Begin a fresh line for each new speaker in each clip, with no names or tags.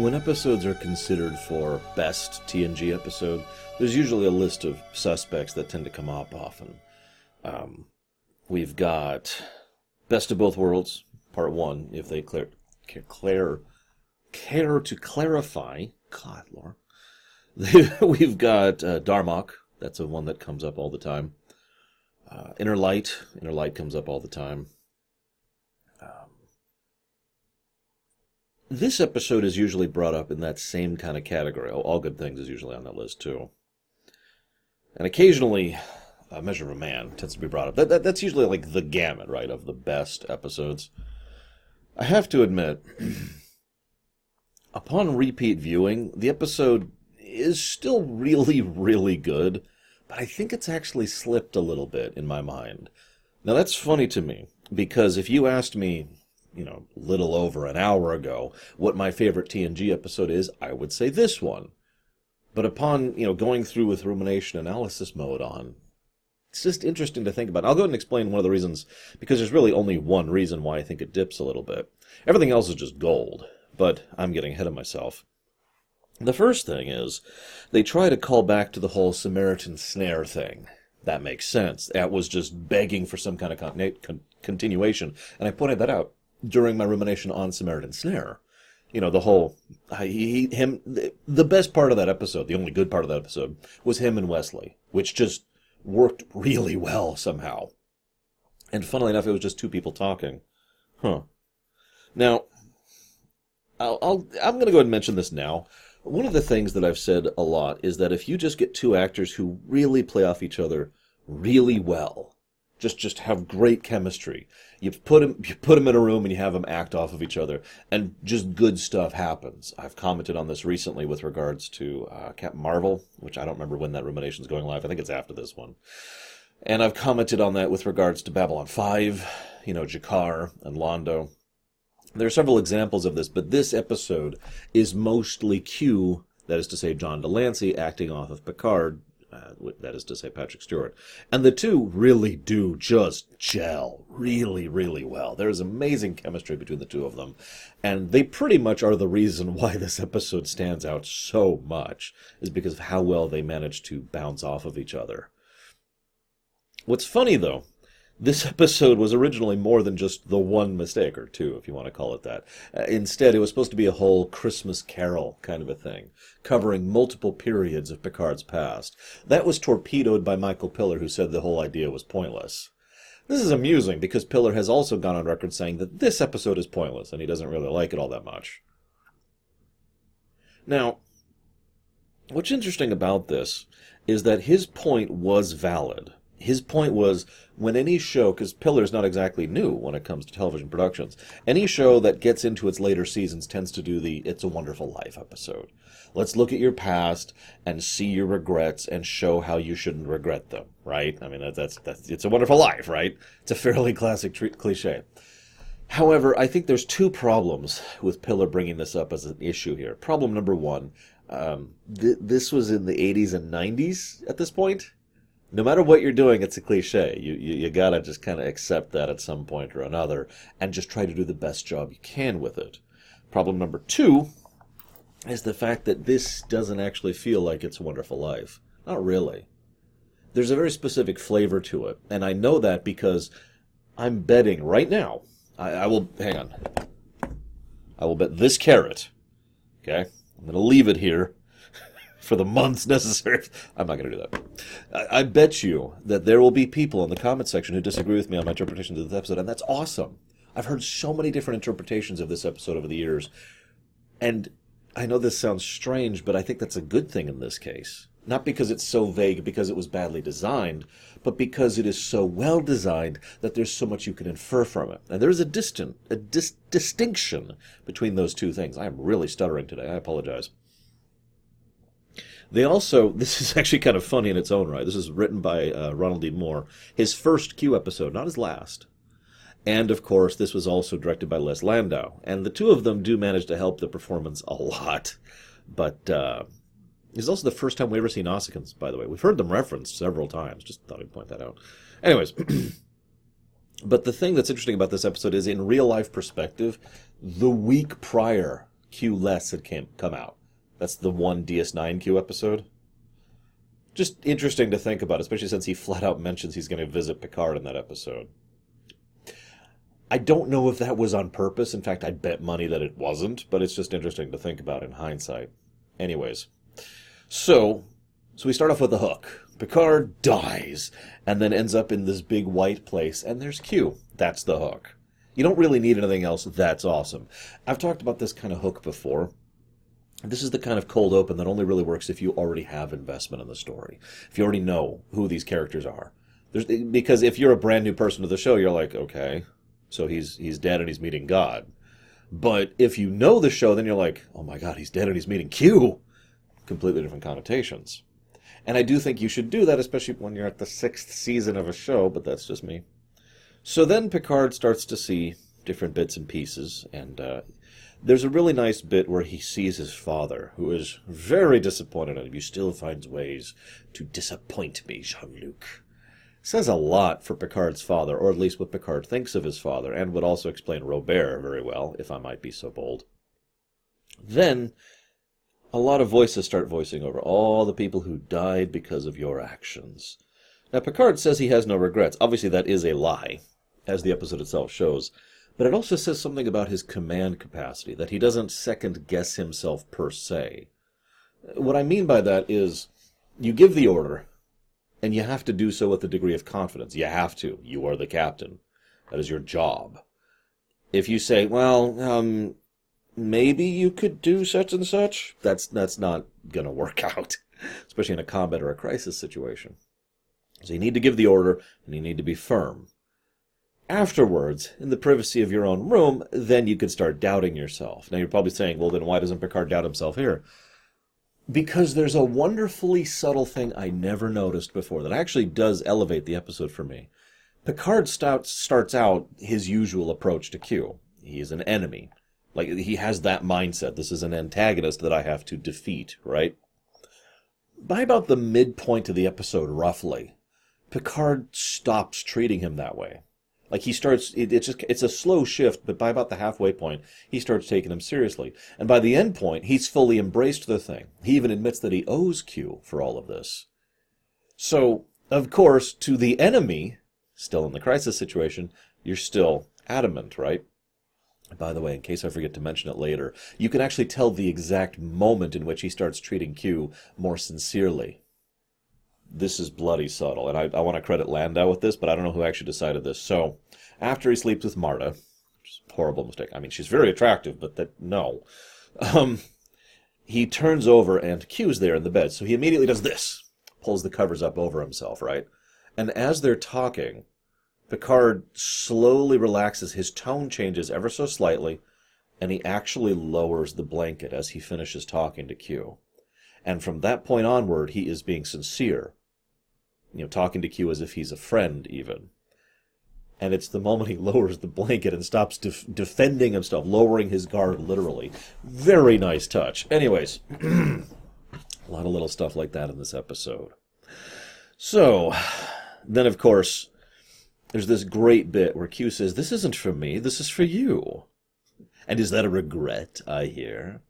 When episodes are considered for best TNG episode, there's usually a list of suspects that tend to come up often. Um, we've got Best of Both Worlds, Part 1, if they clear, care, care to clarify. God, Laura. we've got uh, Darmok, that's the one that comes up all the time. Uh, Inner Light, Inner Light comes up all the time. This episode is usually brought up in that same kind of category. All Good Things is usually on that list too. And occasionally, A Measure of a Man tends to be brought up. That, that, that's usually like the gamut, right, of the best episodes. I have to admit, upon repeat viewing, the episode is still really, really good, but I think it's actually slipped a little bit in my mind. Now that's funny to me, because if you asked me, you know, little over an hour ago, what my favorite TNG episode is, I would say this one. But upon, you know, going through with rumination analysis mode on, it's just interesting to think about. I'll go ahead and explain one of the reasons, because there's really only one reason why I think it dips a little bit. Everything else is just gold, but I'm getting ahead of myself. The first thing is they try to call back to the whole Samaritan snare thing. That makes sense. That was just begging for some kind of con- con- continuation. And I pointed that out during my rumination on Samaritan snare. You know, the whole, he, him, the best part of that episode, the only good part of that episode, was him and Wesley, which just worked really well somehow. And funnily enough, it was just two people talking. Huh. Now, I'll, I'll I'm going to go ahead and mention this now. One of the things that I've said a lot is that if you just get two actors who really play off each other really well, just just have great chemistry, you put them you put them in a room and you have them act off of each other, and just good stuff happens. I've commented on this recently with regards to uh, Captain Marvel, which I don't remember when that rumination is going live. I think it's after this one. And I've commented on that with regards to Babylon 5, you know, G'Kar and Londo. There are several examples of this, but this episode is mostly Q, that is to say, John de Lancie acting off of Picard, uh, that is to say, Patrick Stewart. And the two really do just gel really, really well. There's amazing chemistry between the two of them. And they pretty much are the reason why this episode stands out so much, is because of how well they manage to bounce off of each other. What's funny, though, this episode was originally more than just the one mistake, or two, if you want to call it that. Uh, instead, it was supposed to be a whole Christmas carol kind of a thing, covering multiple periods of Picard's past. That was torpedoed by Michael Piller, who said the whole idea was pointless. This is amusing because Piller has also gone on record saying that this episode is pointless, and he doesn't really like it all that much. Now, what's interesting about this is that his point was valid his point was when any show, because Piller's not exactly new when it comes to television productions, any show that gets into its later seasons tends to do the It's a Wonderful Life episode. Let's look at your past and see your regrets and show how you shouldn't regret them, right? I mean, that's, that's, It's a Wonderful Life, right? It's a fairly classic tr- cliche. However, I think there's two problems with Pillar bringing this up as an issue here. Problem number one, um, th- this was in the 80s and 90s at this point no matter what you're doing, it's a cliche. You you, you gotta just kind of accept that at some point or another, and just try to do the best job you can with it. Problem number two is the fact that this doesn't actually feel like it's a wonderful life. Not really. There's a very specific flavor to it, and I know that because I'm betting right now. I, I will hang on. I will bet this carrot. Okay, I'm to leave it here for the months necessary. I'm not going to do that. I, I, bet you that there will be people in the comment section who disagree with me on my interpretation of this episode, and that's awesome. I've heard so many different interpretations of this episode over the years, and I know this sounds strange, but I think that's a good thing in this case. Not because it's so vague, because it was badly designed, but because it is so well designed that there's so much you can infer from it. And there is a distant, a dis- distinction between those two things. I am really stuttering today. I apologize. They also, this is actually kind of funny in its own right. This is written by uh, Ronald D. Moore, his first Q episode, not his last. And of course, this was also directed by Les Landau. And the two of them do manage to help the performance a lot. But uh, it's also the first time we ever seen Nausicaans, by the way. We've heard them referenced several times. Just thought I'd point that out. Anyways, but the thing that's interesting about this episode is in real life perspective, the week prior Q less had came, come out. That's the one DS9 Q episode. Just interesting to think about, especially since he flat out mentions he's going to visit Picard in that episode. I don't know if that was on purpose. In fact, I'd bet money that it wasn't, but it's just interesting to think about in hindsight. Anyways, so so we start off with the hook. Picard dies and then ends up in this big white place, and there's Q. That's the hook. You don't really need anything else. That's awesome. I've talked about this kind of hook before. This is the kind of cold open that only really works if you already have investment in the story. If you already know who these characters are. There's, because if you're a brand new person to the show, you're like, okay, so he's he's dead and he's meeting God. But if you know the show, then you're like, oh my God, he's dead and he's meeting Q. Completely different connotations. And I do think you should do that, especially when you're at the sixth season of a show, but that's just me. So then Picard starts to see different bits and pieces, and uh, there's a really nice bit where he sees his father, who is very disappointed in him. He still finds ways to disappoint me, Jean Luc says a lot for Picard's father, or at least what Picard thinks of his father, and would also explain Robert very well, if I might be so bold. Then, a lot of voices start voicing over all the people who died because of your actions. Now, Picard says he has no regrets. Obviously, that is a lie, as the episode itself shows. But it also says something about his command capacity, that he doesn't second guess himself per se. What I mean by that is, you give the order, and you have to do so with a degree of confidence. You have to. You are the captain. That is your job. If you say, well, um, maybe you could do such and such, that's, that's not going to work out, especially in a combat or a crisis situation. So you need to give the order, and you need to be firm. Afterwards, in the privacy of your own room, then you could start doubting yourself. Now you're probably saying, well, then why doesn't Picard doubt himself here? because there's a wonderfully subtle thing I never noticed before that actually does elevate the episode for me. Picard starts starts out his usual approach to Q. He is an enemy. Like he has that mindset. This is an antagonist that I have to defeat, right? By about the midpoint of the episode, roughly, Picard stops treating him that way. Like he starts, it, it's just it's a slow shift, but by about the halfway point, he starts taking him seriously, and by the end point, he's fully embraced the thing. He even admits that he owes Q for all of this. So, of course, to the enemy, still in the crisis situation, you're still adamant, right? By the way, in case I forget to mention it later, you can actually tell the exact moment in which he starts treating Q more sincerely this is bloody subtle. And I, I want to credit Landau with this, but I don't know who actually decided this. So after he sleeps with Marta, horrible mistake. I mean, she's very attractive, but that no. Um, he turns over and Q's there in the bed. So he immediately does this, pulls the covers up over himself, right? And as they're talking, Picard slowly relaxes. His tone changes ever so slightly, and he actually lowers the blanket as he finishes talking to Q. And from that point onward, he is being sincere you know, talking to Q as if he's a friend, even. And it's the moment he lowers the blanket and stops def- defending himself, lowering his guard literally. Very nice touch. Anyways, a lot of little stuff like that in this episode. So, then of course, there's this great bit where Q says, This isn't for me, this is for you. And is that a regret, I hear?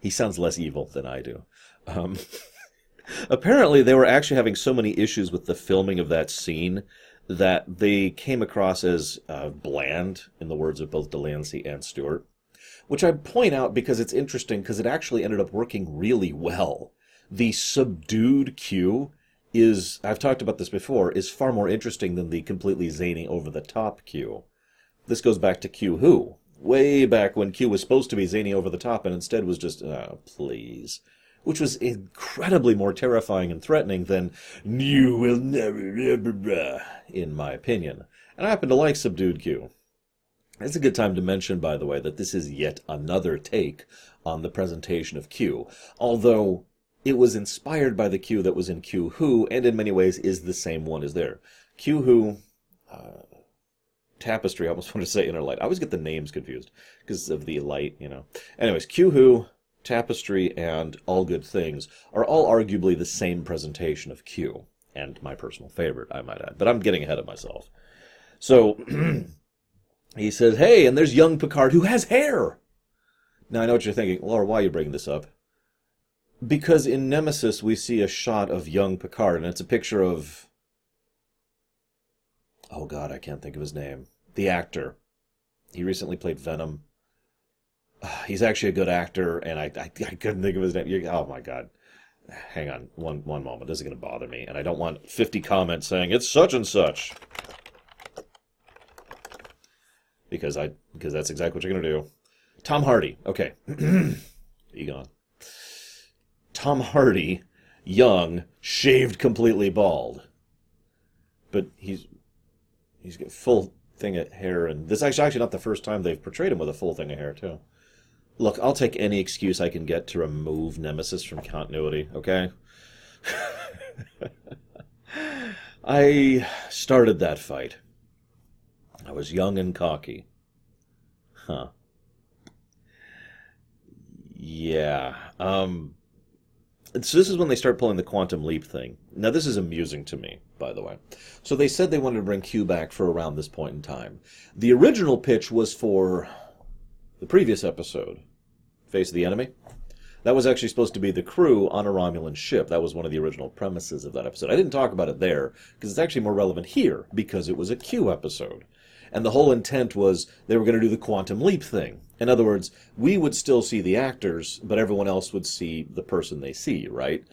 He sounds less evil than I do. Um, Apparently, they were actually having so many issues with the filming of that scene that they came across as uh, bland, in the words of both de Lancie and Stewart. Which I point out because it's interesting because it actually ended up working really well. The subdued Q is, I've talked about this before, is far more interesting than the completely zany over the top Q. This goes back to Q Who, way back when Q was supposed to be zany over the top and instead was just, oh, please which was incredibly more terrifying and threatening than "You will never," in my opinion. And I happen to like Subdued Q. It's a good time to mention, by the way, that this is yet another take on the presentation of Q, although it was inspired by the Q that was in Q Who, and in many ways is the same one as there. Q Who, uh, Tapestry, I almost want to say Inner Light. I always get the names confused because of the light, you know. Anyways, Q Who, Tapestry and All Good Things are all arguably the same presentation of Q, and my personal favorite, I might add. But I'm getting ahead of myself. So he says, Hey, and there's young Picard who has hair. Now I know what you're thinking, Laura. Why are you bringing this up? Because in Nemesis we see a shot of young Picard, and it's a picture of. Oh God, I can't think of his name. The actor. He recently played Venom. He's actually a good actor, and I, I, I couldn't think of his name. Oh my God. Hang on one one moment. This is going to bother me, and I don't want 50 comments saying it's such and such. Because I because that's exactly what you're going to do. Tom Hardy. Okay. Egon. Tom Hardy, young, shaved completely bald. But he's he's got full thing of hair, and this is actually not the first time they've portrayed him with a full thing of hair too. Look, I'll take any excuse I can get to remove Nemesis from continuity. Okay. I started that fight. I was young and cocky. Huh. Yeah. Um, so this is when they start pulling the quantum leap thing. Now this is amusing to me, by the way. So they said they wanted to bring Q back for around this point in time. The original pitch was for the previous episode, Face of the Enemy. That was actually supposed to be the crew on a Romulan ship. That was one of the original premises of that episode. I didn't talk about it there because it's actually more relevant here because it was a Q episode. And the whole intent was they were going to do the quantum leap thing. In other words, we would still see the actors, but everyone else would see the person they see, right?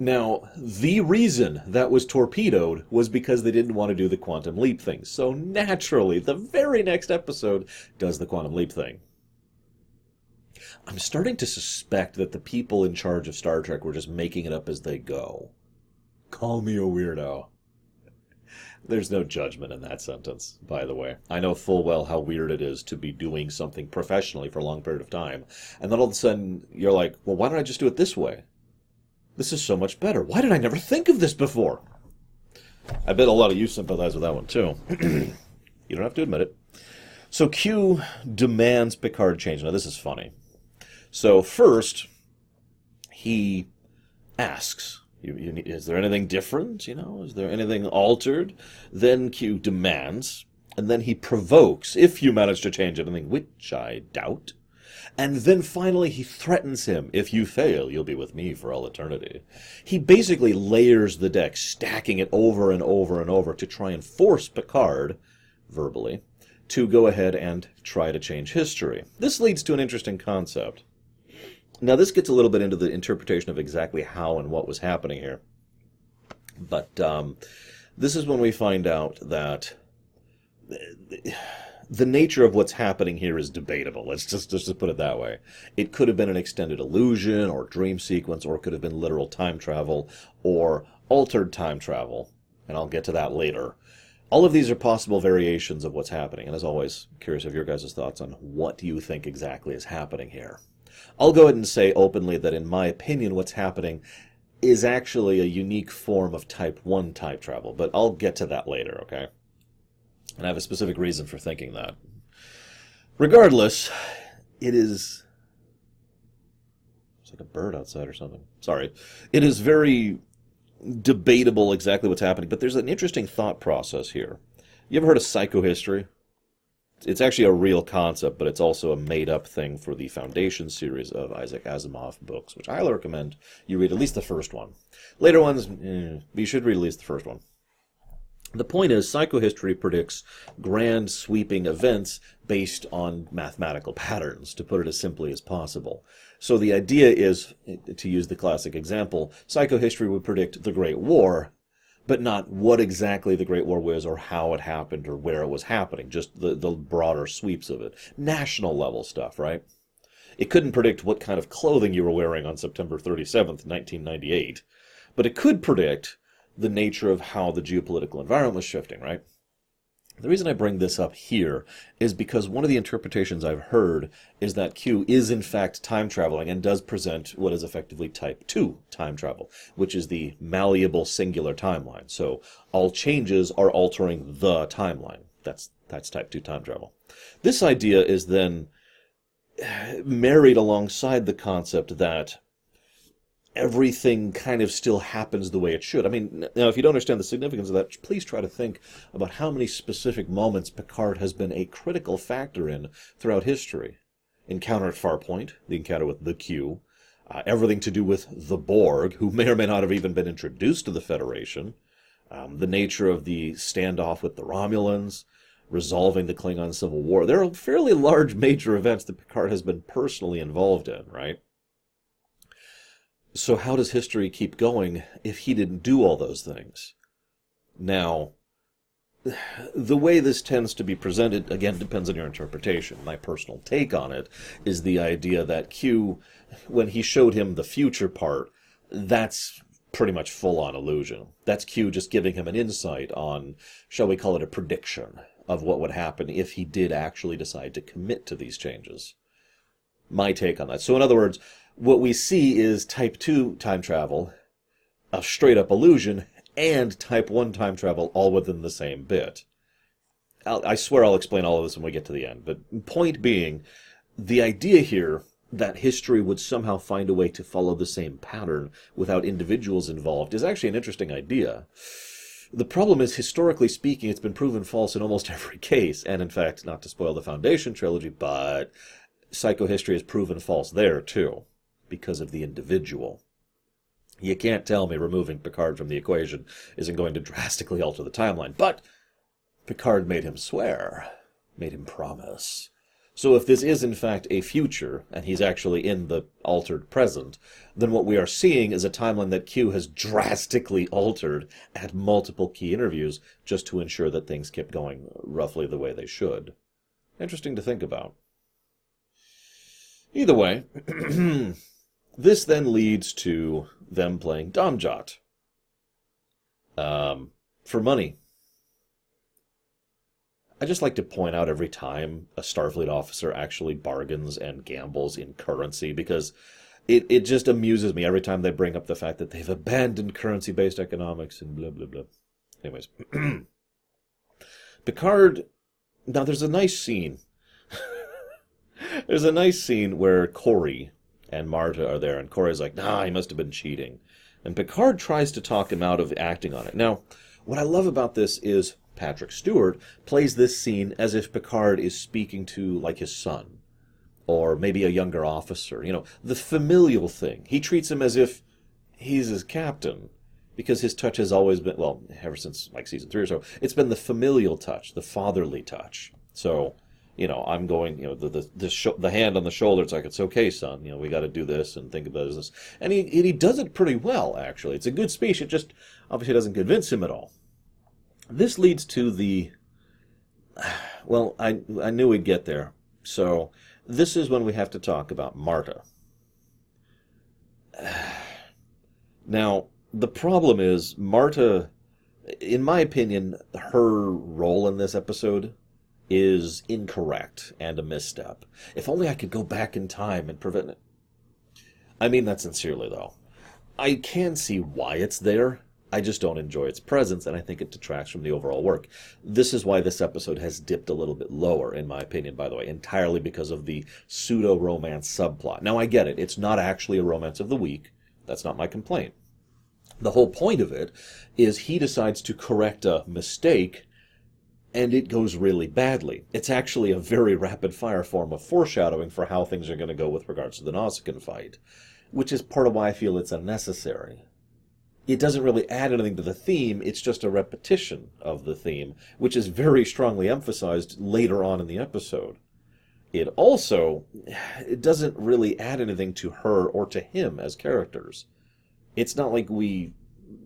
Now, the reason that was torpedoed was because they didn't want to do the quantum leap thing. So naturally, the very next episode does the quantum leap thing. I'm starting to suspect that the people in charge of Star Trek were just making it up as they go. Call me a weirdo. There's no judgment in that sentence, by the way. I know full well how weird it is to be doing something professionally for a long period of time, and then all of a sudden you're like, well, why don't I just do it this way? This is so much better. Why did I never think of this before? I bet a lot of you sympathize with that one, too. you don't have to admit it. So Q demands Picard change. Now, this is funny. So, first, he asks, is there anything different? You know, is there anything altered? Then Q demands, and then he provokes if you manage to change anything, which I doubt. And then finally he threatens him. If you fail, you'll be with me for all eternity. He basically layers the deck, stacking it over and over and over to try and force Picard, verbally, to go ahead and try to change history. This leads to an interesting concept. Now, this gets a little bit into the interpretation of exactly how and what was happening here. But um, this is when we find out that the nature of what's happening here is debatable. Let's just, just put it that way. It could have been an extended illusion or dream sequence, or it could have been literal time travel or altered time travel. And I'll get to that later. All of these are possible variations of what's happening. And as always, curious of your guys' thoughts on what you think exactly is happening here. I'll go ahead and say openly that, in my opinion, what's happening is actually a unique form of Type 1 type travel, but I'll get to that later, okay? And I have a specific reason for thinking that. Regardless, it is. It's like a bird outside or something. Sorry. It is very debatable exactly what's happening, but there's an interesting thought process here. You ever heard of psychohistory? It's actually a real concept, but it's also a made up thing for the Foundation series of Isaac Asimov books, which I highly recommend you read at least the first one. Later ones, eh, you should read at least the first one. The point is, psychohistory predicts grand sweeping events based on mathematical patterns, to put it as simply as possible. So the idea is, to use the classic example, psychohistory would predict the Great War, but not what exactly the Great War was or how it happened or where it was happening, just the, the broader sweeps of it. National level stuff, right? It couldn't predict what kind of clothing you were wearing on September 37th, 1998, but it could predict the nature of how the geopolitical environment was shifting, right? The reason I bring this up here is because one of the interpretations I've heard is that Q is in fact time traveling and does present what is effectively type 2 time travel, which is the malleable singular timeline. So all changes are altering the timeline. That's that's type 2 time travel. This idea is then married alongside the concept that everything kind of still happens the way it should. I mean, now, if you don't understand the significance of that, please try to think about how many specific moments Picard has been a critical factor in throughout history. encounter at Farpoint, the encounter with the Q, uh, everything to do with the Borg, who may or may not have even been introduced to the Federation, um, the nature of the standoff with the Romulans, resolving the Klingon Civil War. There are fairly large major events that Picard has been personally involved in, right? So, how does history keep going if he didn't do all those things? Now, the way this tends to be presented, again, depends on your interpretation. My personal take on it is the idea that Q, when he showed him the future part, that's pretty much full on illusion. That's Q just giving him an insight on, shall we call it a prediction of what would happen if he did actually decide to commit to these changes. My take on that. So, in other words, what we see is type 2 time travel, a straight up illusion, and type 1 time travel all within the same bit. I'll, i swear I'll explain all of this when we get to the end. But point being, the idea here that history would somehow find a way to follow the same pattern without individuals involved is actually an interesting idea. The problem is, historically speaking, it's been proven false in almost every case, and in fact, not to spoil the Foundation trilogy, but psychohistory has proven false there too, because of the individual. You can't tell me removing Picard from the equation isn't going to drastically alter the timeline, but Picard made him swear, made him promise. So if this is in fact a future, and he's actually in the altered present, then what we are seeing is a timeline that Q has drastically altered at multiple key interviews just to ensure that things kept going roughly the way they should. Interesting to think about. Either way, this then leads to them playing dom-jot. Um, for money. I just like to point out every time a Starfleet officer actually bargains and gambles in currency because it, it just amuses me every time they bring up the fact that they've abandoned currency based economics and blah, blah, blah. Anyways, Picard. Now, there's a nice scene. there's a nice scene where Corey, and Marta are there, and Corey's like, nah, he must have been cheating. And Picard tries to talk him out of acting on it. Now, what I love about this is Patrick Stewart plays this scene as if Picard is speaking to, like, his son, or maybe a younger officer. You know, the familial thing. He treats him as if he's his captain, because his touch has always been, well, ever since, like, season three or so, it's been the familial touch, the fatherly touch. So, you know, I'm going, you know, the the the, sh- the hand on the shoulder. It's like it's okay, son. You know, we got to do this and think about this. And he he does it pretty well, actually. It's a good speech. It just obviously doesn't convince him at all. This leads to the. Well, I I knew we'd get there. So this is when we have to talk about Marta. Now the problem is Marta. In my opinion, her role in this episode is incorrect and a misstep. If only I could go back in time and prevent it. I mean that sincerely, though. I can see why it's there. I just don't enjoy its presence, and I think it detracts from the overall work. This is why this episode has dipped a little bit lower, in my opinion, by the way, entirely because of the pseudo romance subplot. Now, I get it. It's not actually a romance of the week. That's not my complaint. The whole point of it is he decides to correct a mistake and it goes really badly. It's actually a very rapid fire form of foreshadowing for how things are going to go with regards to the Nausicaan fight, which is part of why I feel it's unnecessary. It doesn't really add anything to the theme, it's just a repetition of the theme, which is very strongly emphasized later on in the episode. It also it doesn't really add anything to her or to him as characters. It's not like we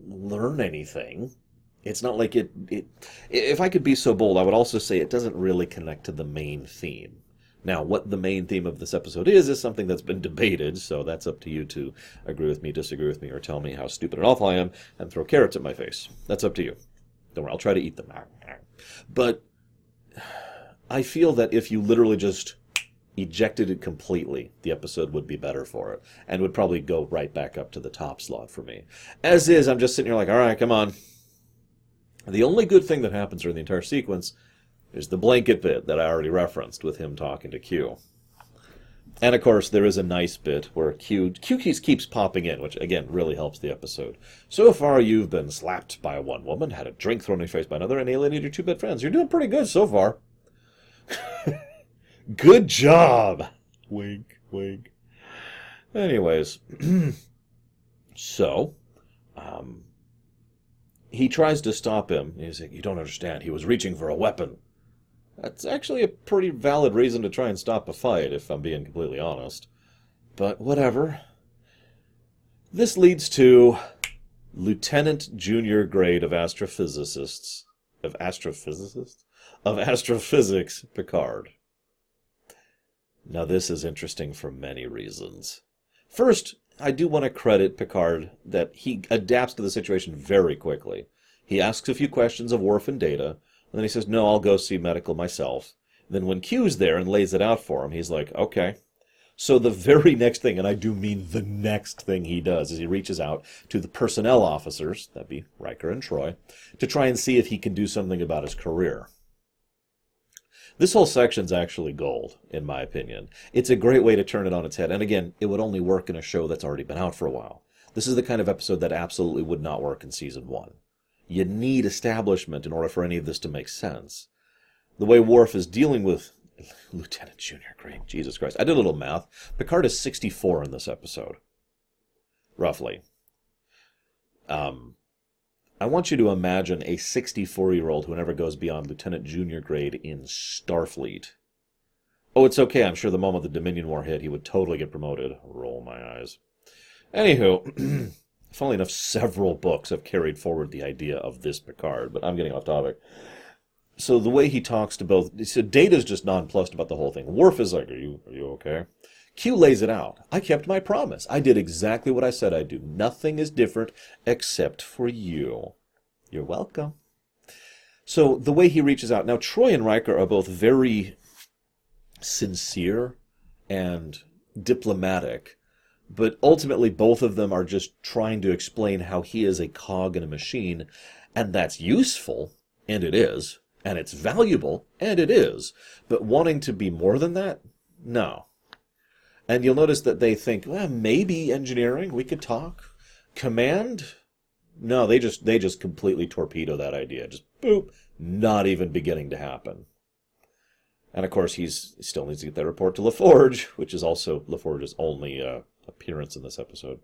learn anything it's not like it, it if i could be so bold i would also say it doesn't really connect to the main theme now what the main theme of this episode is is something that's been debated so that's up to you to agree with me disagree with me or tell me how stupid and awful i am and throw carrots at my face that's up to you don't worry i'll try to eat them but i feel that if you literally just ejected it completely, the episode would be better for it and would probably go right back up to the top slot for me. As is, I'm just sitting here like, all right, come on. The only good thing that happens during the entire sequence is the blanket bit that I already referenced with him talking to Q. And of course, there is a nice bit where Q Q keys keeps popping in, which again really helps the episode. So far, you've been slapped by one woman, had a drink thrown in your face by another, and alienated your two best friends. You're doing pretty good so far. good job. wink, wink. Anyways, so, um, he tries to stop him. He's like, You don't understand. He was reaching for a weapon. That's actually a pretty valid reason to try and stop a fight, if I'm being completely honest. But whatever. This leads to Lieutenant Junior grade of astrophysicists. Of astrophysicists? Of astrophysics, Picard. Now, this is interesting for many reasons. First, I do want to credit Picard that he adapts to the situation very quickly. He asks a few questions of Worf and Data, and then he says, No, I'll go see medical myself. Then when Q's there and lays it out for him, he's like, Okay. So the very next thing, and I do mean the next thing he does, is he reaches out to the personnel officers, that'd be Riker and Troi, to try and see if he can do something about his career. This whole section's actually gold, in my opinion. It's a great way to turn it on its head. And again, it would only work in a show that's already been out for a while. This is the kind of episode that absolutely would not work in season one. You need establishment in order for any of this to make sense. The way Worf is dealing with Lieutenant Junior Grade, Jesus Christ. I did a little math. Picard is 64 in this episode. Roughly. Um, I want you to imagine a 64 year old who never goes beyond lieutenant junior grade in Starfleet. Oh, it's okay. I'm sure the moment the Dominion War hit, he would totally get promoted. Roll my eyes. Anywho, funnily enough, several books have carried forward the idea of this Picard, but I'm getting off topic. So the way he talks to both, so Data's just nonplussed about the whole thing. Worf is like, "Are you, are you okay?" Q lays it out. I kept my promise. I did exactly what I said I'd do. Nothing is different except for you. You're welcome. So the way he reaches out. Now, Troi and Riker are both very sincere and diplomatic, but ultimately both of them are just trying to explain how he is a cog in a machine, and that's useful, and it is, and it's valuable, and it is, but wanting to be more than that? No. And you'll notice that they think, well, maybe engineering, we could talk. Command? No, they just they just completely torpedo that idea. Just boop, not even beginning to happen. And of course, he's he still needs to get that report to LaForge, which is also LaForge's only uh, appearance in this episode.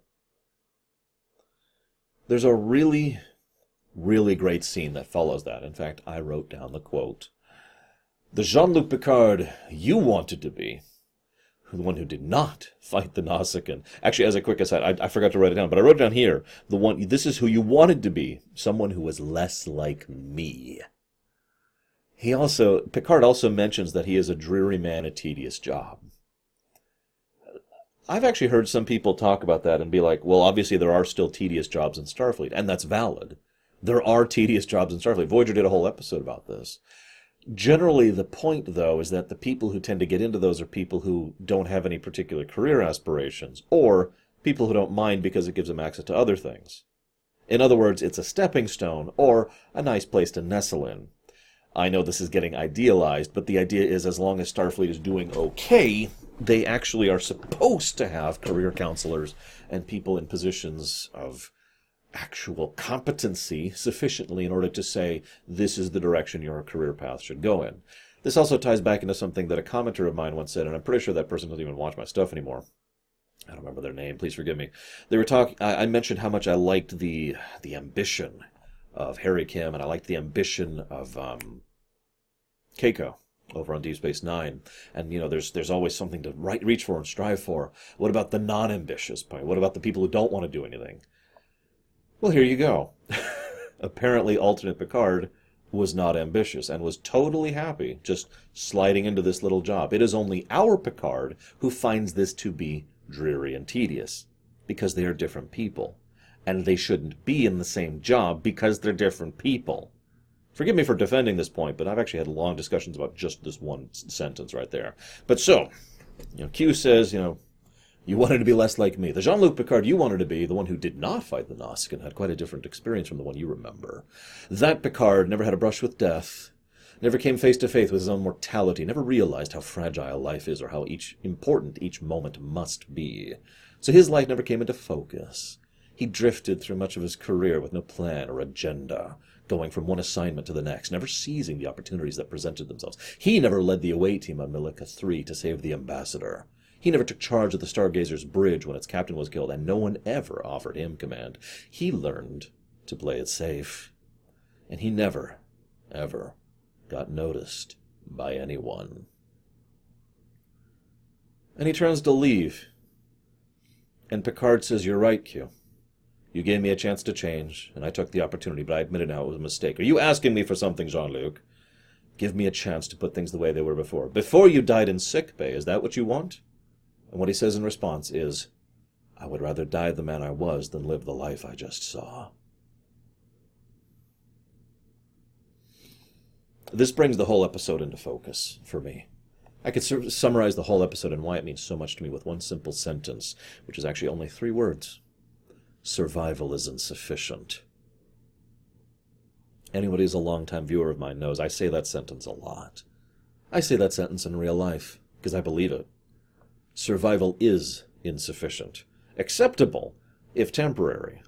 There's a really, really great scene that follows that. In fact, I wrote down the quote: "The Jean-Luc Picard you wanted to be the one who did not fight the Nausicaan. Actually, as a quick aside, I, I, forgot to write it down, but I wrote it down here. The one, this is who you wanted to be, someone who was less like me. He also, Picard also mentions that he is a dreary man, a tedious job. I've actually heard some people talk about that and be like, well, obviously there are still tedious jobs in Starfleet, and that's valid. There are tedious jobs in Starfleet. Voyager did a whole episode about this. Generally, the point, though, is that the people who tend to get into those are people who don't have any particular career aspirations, or people who don't mind because it gives them access to other things. In other words, it's a stepping stone, or a nice place to nestle in. I know this is getting idealized, but the idea is as long as Starfleet is doing okay, they actually are supposed to have career counselors and people in positions of actual competency sufficiently in order to say this is the direction your career path should go in. This also ties back into something that a commenter of mine once said, and I'm pretty sure that person doesn't even watch my stuff anymore. I don't remember their name. Please forgive me. They were talking. I, mentioned how much I liked the the ambition of Harry Kim, and I liked the ambition of um, Keiko over on Deep Space Nine. And you know, there's there's always something to right, reach for and strive for. What about the non-ambitious part? What about the people who don't want to do anything? Well, here you go. Apparently, alternate Picard was not ambitious and was totally happy just sliding into this little job. It is only our Picard who finds this to be dreary and tedious because they are different people. And they shouldn't be in the same job because they're different people. Forgive me for defending this point, but I've actually had long discussions about just this one sentence right there. But so, you know, Q says, you know, you wanted to be less like me. The Jean Luc Picard you wanted to be, the one who did not fight the Nausicaan, had quite a different experience from the one you remember. That Picard never had a brush with death, never came face to face with his own mortality, never realized how fragile life is or how each important each moment must be. So his life never came into focus. He drifted through much of his career with no plan or agenda, going from one assignment to the next, never seizing the opportunities that presented themselves. He never led the away team on Milika 3 to save the ambassador. He never took charge of the Stargazer's bridge when its captain was killed, and no one ever offered him command. He learned to play it safe. And he never, ever got noticed by anyone. And he turns to leave. And Picard says, You're right, Q. You gave me a chance to change, and I took the opportunity, but I admit it now it was a mistake. Are you asking me for something, Jean Luc? Give me a chance to put things the way they were before. Before you died in sick bay, is that what you want? And what he says in response is, I would rather die the man I was than live the life I just saw. This brings the whole episode into focus for me. I could summarize the whole episode and why it means so much to me with one simple sentence, which is actually only three words Survival is insufficient. Anybody who's a long-time viewer of mine knows I say that sentence a lot. I say that sentence in real life because I believe it. Survival is insufficient. Acceptable, if temporary.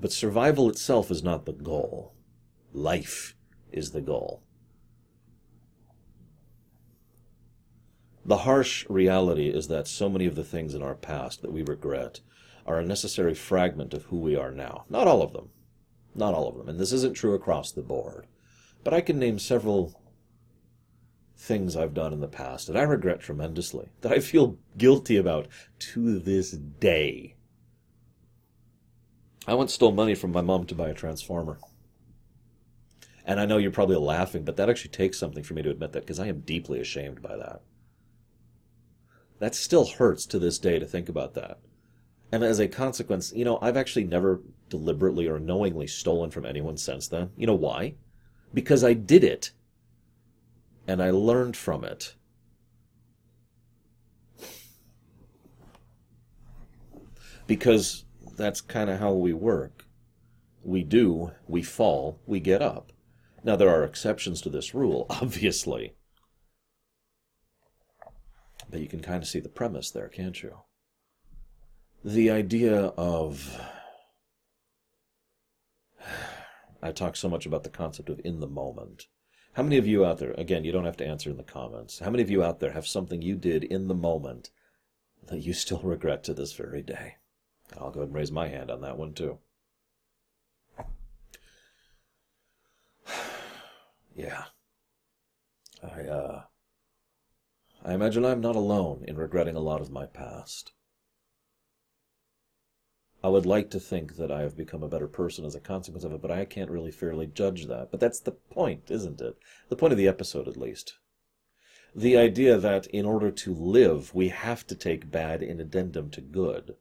But survival itself is not the goal. Life is the goal. The harsh reality is that so many of the things in our past that we regret are a necessary fragment of who we are now. Not all of them. Not all of them. And this isn't true across the board. But I can name several things I've done in the past that I regret tremendously, that I feel guilty about to this day. I once stole money from my mom to buy a transformer. And I know you're probably laughing, but that actually takes something for me to admit that because I am deeply ashamed by that. That still hurts to this day to think about that. And as a consequence, you know, I've actually never deliberately or knowingly stolen from anyone since then. You know why? Because I did it. And I learned from it. Because that's kind of how we work. We do, we fall, we get up. Now, there are exceptions to this rule, obviously. But you can kind of see the premise there, can't you? The idea of. I talk so much about the concept of in the moment. How many of you out there, again, you don't have to answer in the comments, how many of you out there have something you did in the moment that you still regret to this very day? I'll go ahead and raise my hand on that one too. yeah. I, uh, I imagine I'm not alone in regretting a lot of my past. I would like to think that I have become a better person as a consequence of it, but I can't really fairly judge that. But that's the point, isn't it? The point of the episode, at least. The idea that in order to live, we have to take bad in addendum to good.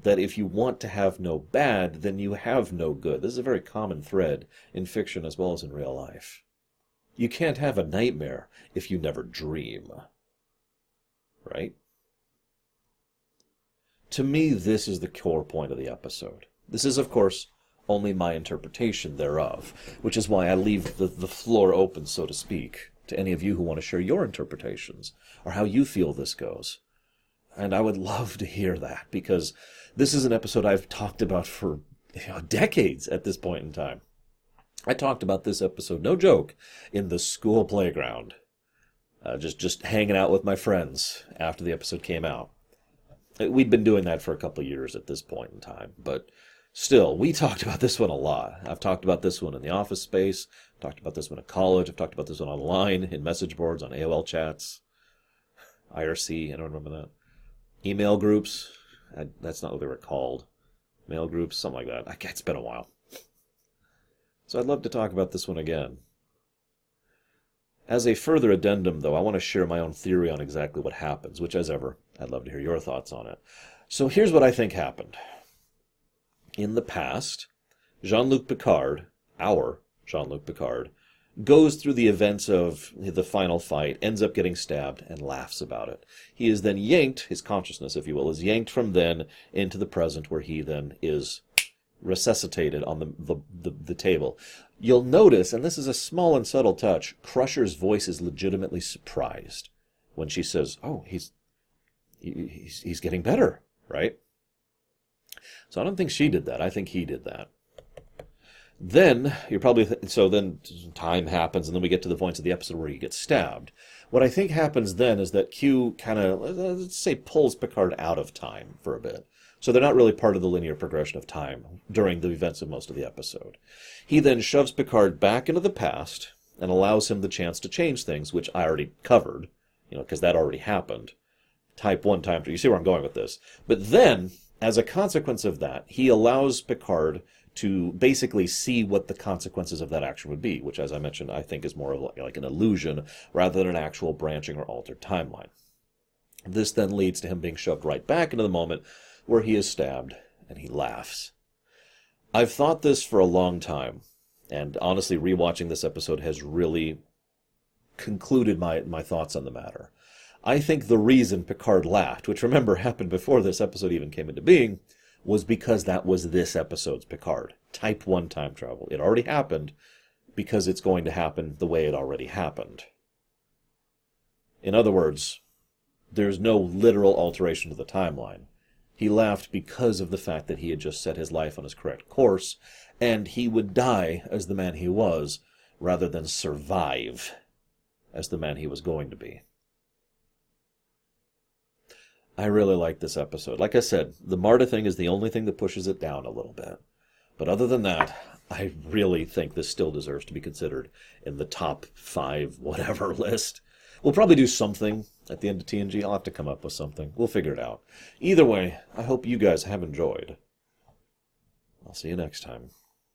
That if you want to have no bad, then you have no good. This is a very common thread in fiction as well as in real life. You can't have a nightmare if you never dream. Right? To me, this is the core point of the episode. This is, of course, only my interpretation thereof, which is why I leave the, the floor open, so to speak, to any of you who want to share your interpretations or how you feel this goes. And I would love to hear that because this is an episode I've talked about for you know, decades at this point in time. I talked about this episode, no joke, in the school playground. Uh, just just hanging out with my friends after the episode came out. We'd been doing that for a couple years at this point in time, but still, we talked about this one a lot. I've talked about this one in the office space, talked about this one at college, I've talked about this one online in message boards, on AOL chats, IRC, I don't remember that. Email groups, I, that's not what they were called. Mail groups, something like that. It's been a while. So I'd love to talk about this one again. As a further addendum, though, I want to share my own theory on exactly what happens, which, as ever, I'd love to hear your thoughts on it. So here's what I think happened. In the past, Jean Luc Picard, our Jean Luc Picard, goes through the events of the final fight, ends up getting stabbed, and laughs about it. He is then yanked, his consciousness, if you will, is yanked from then into the present, where he then is resuscitated on the, the, the, the, table. You'll notice, and this is a small and subtle touch, Crusher's voice is legitimately surprised when she says, Oh, he's, he's, he's getting better, right? So I don't think she did that. I think he did that. Then you're probably th- so then time happens, and then we get to the points of the episode where he gets stabbed. What I think happens then is that Q kind of, let's say, pulls Picard out of time for a bit. So they're not really part of the linear progression of time during the events of most of the episode. He then shoves Picard back into the past and allows him the chance to change things, which I already covered, you know, because that already happened. Type 1 time 2. You see where I'm going with this. But then, as a consequence of that, he allows Picard to basically see what the consequences of that action would be, which, as I mentioned, I think is more of like an illusion rather than an actual branching or altered timeline. This then leads to him being shoved right back into the moment where he is stabbed and he laughs. I've thought this for a long time, and honestly, rewatching this episode has really concluded my, my thoughts on the matter. I think the reason Picard laughed, which remember happened before this episode even came into being, was because that was this episode's Picard. Type 1 time travel. It already happened because it's going to happen the way it already happened. In other words, there's no literal alteration to the timeline. He laughed because of the fact that he had just set his life on his correct course, and he would die as the man he was, rather than survive as the man he was going to be. I really like this episode. Like I said, the Marta thing is the only thing that pushes it down a little bit. But other than that, I really think this still deserves to be considered in the top five whatever list. We'll probably do something at the end of TNG. I'll have to come up with something. We'll figure it out. Either way, I hope you guys have enjoyed. I'll see you next time.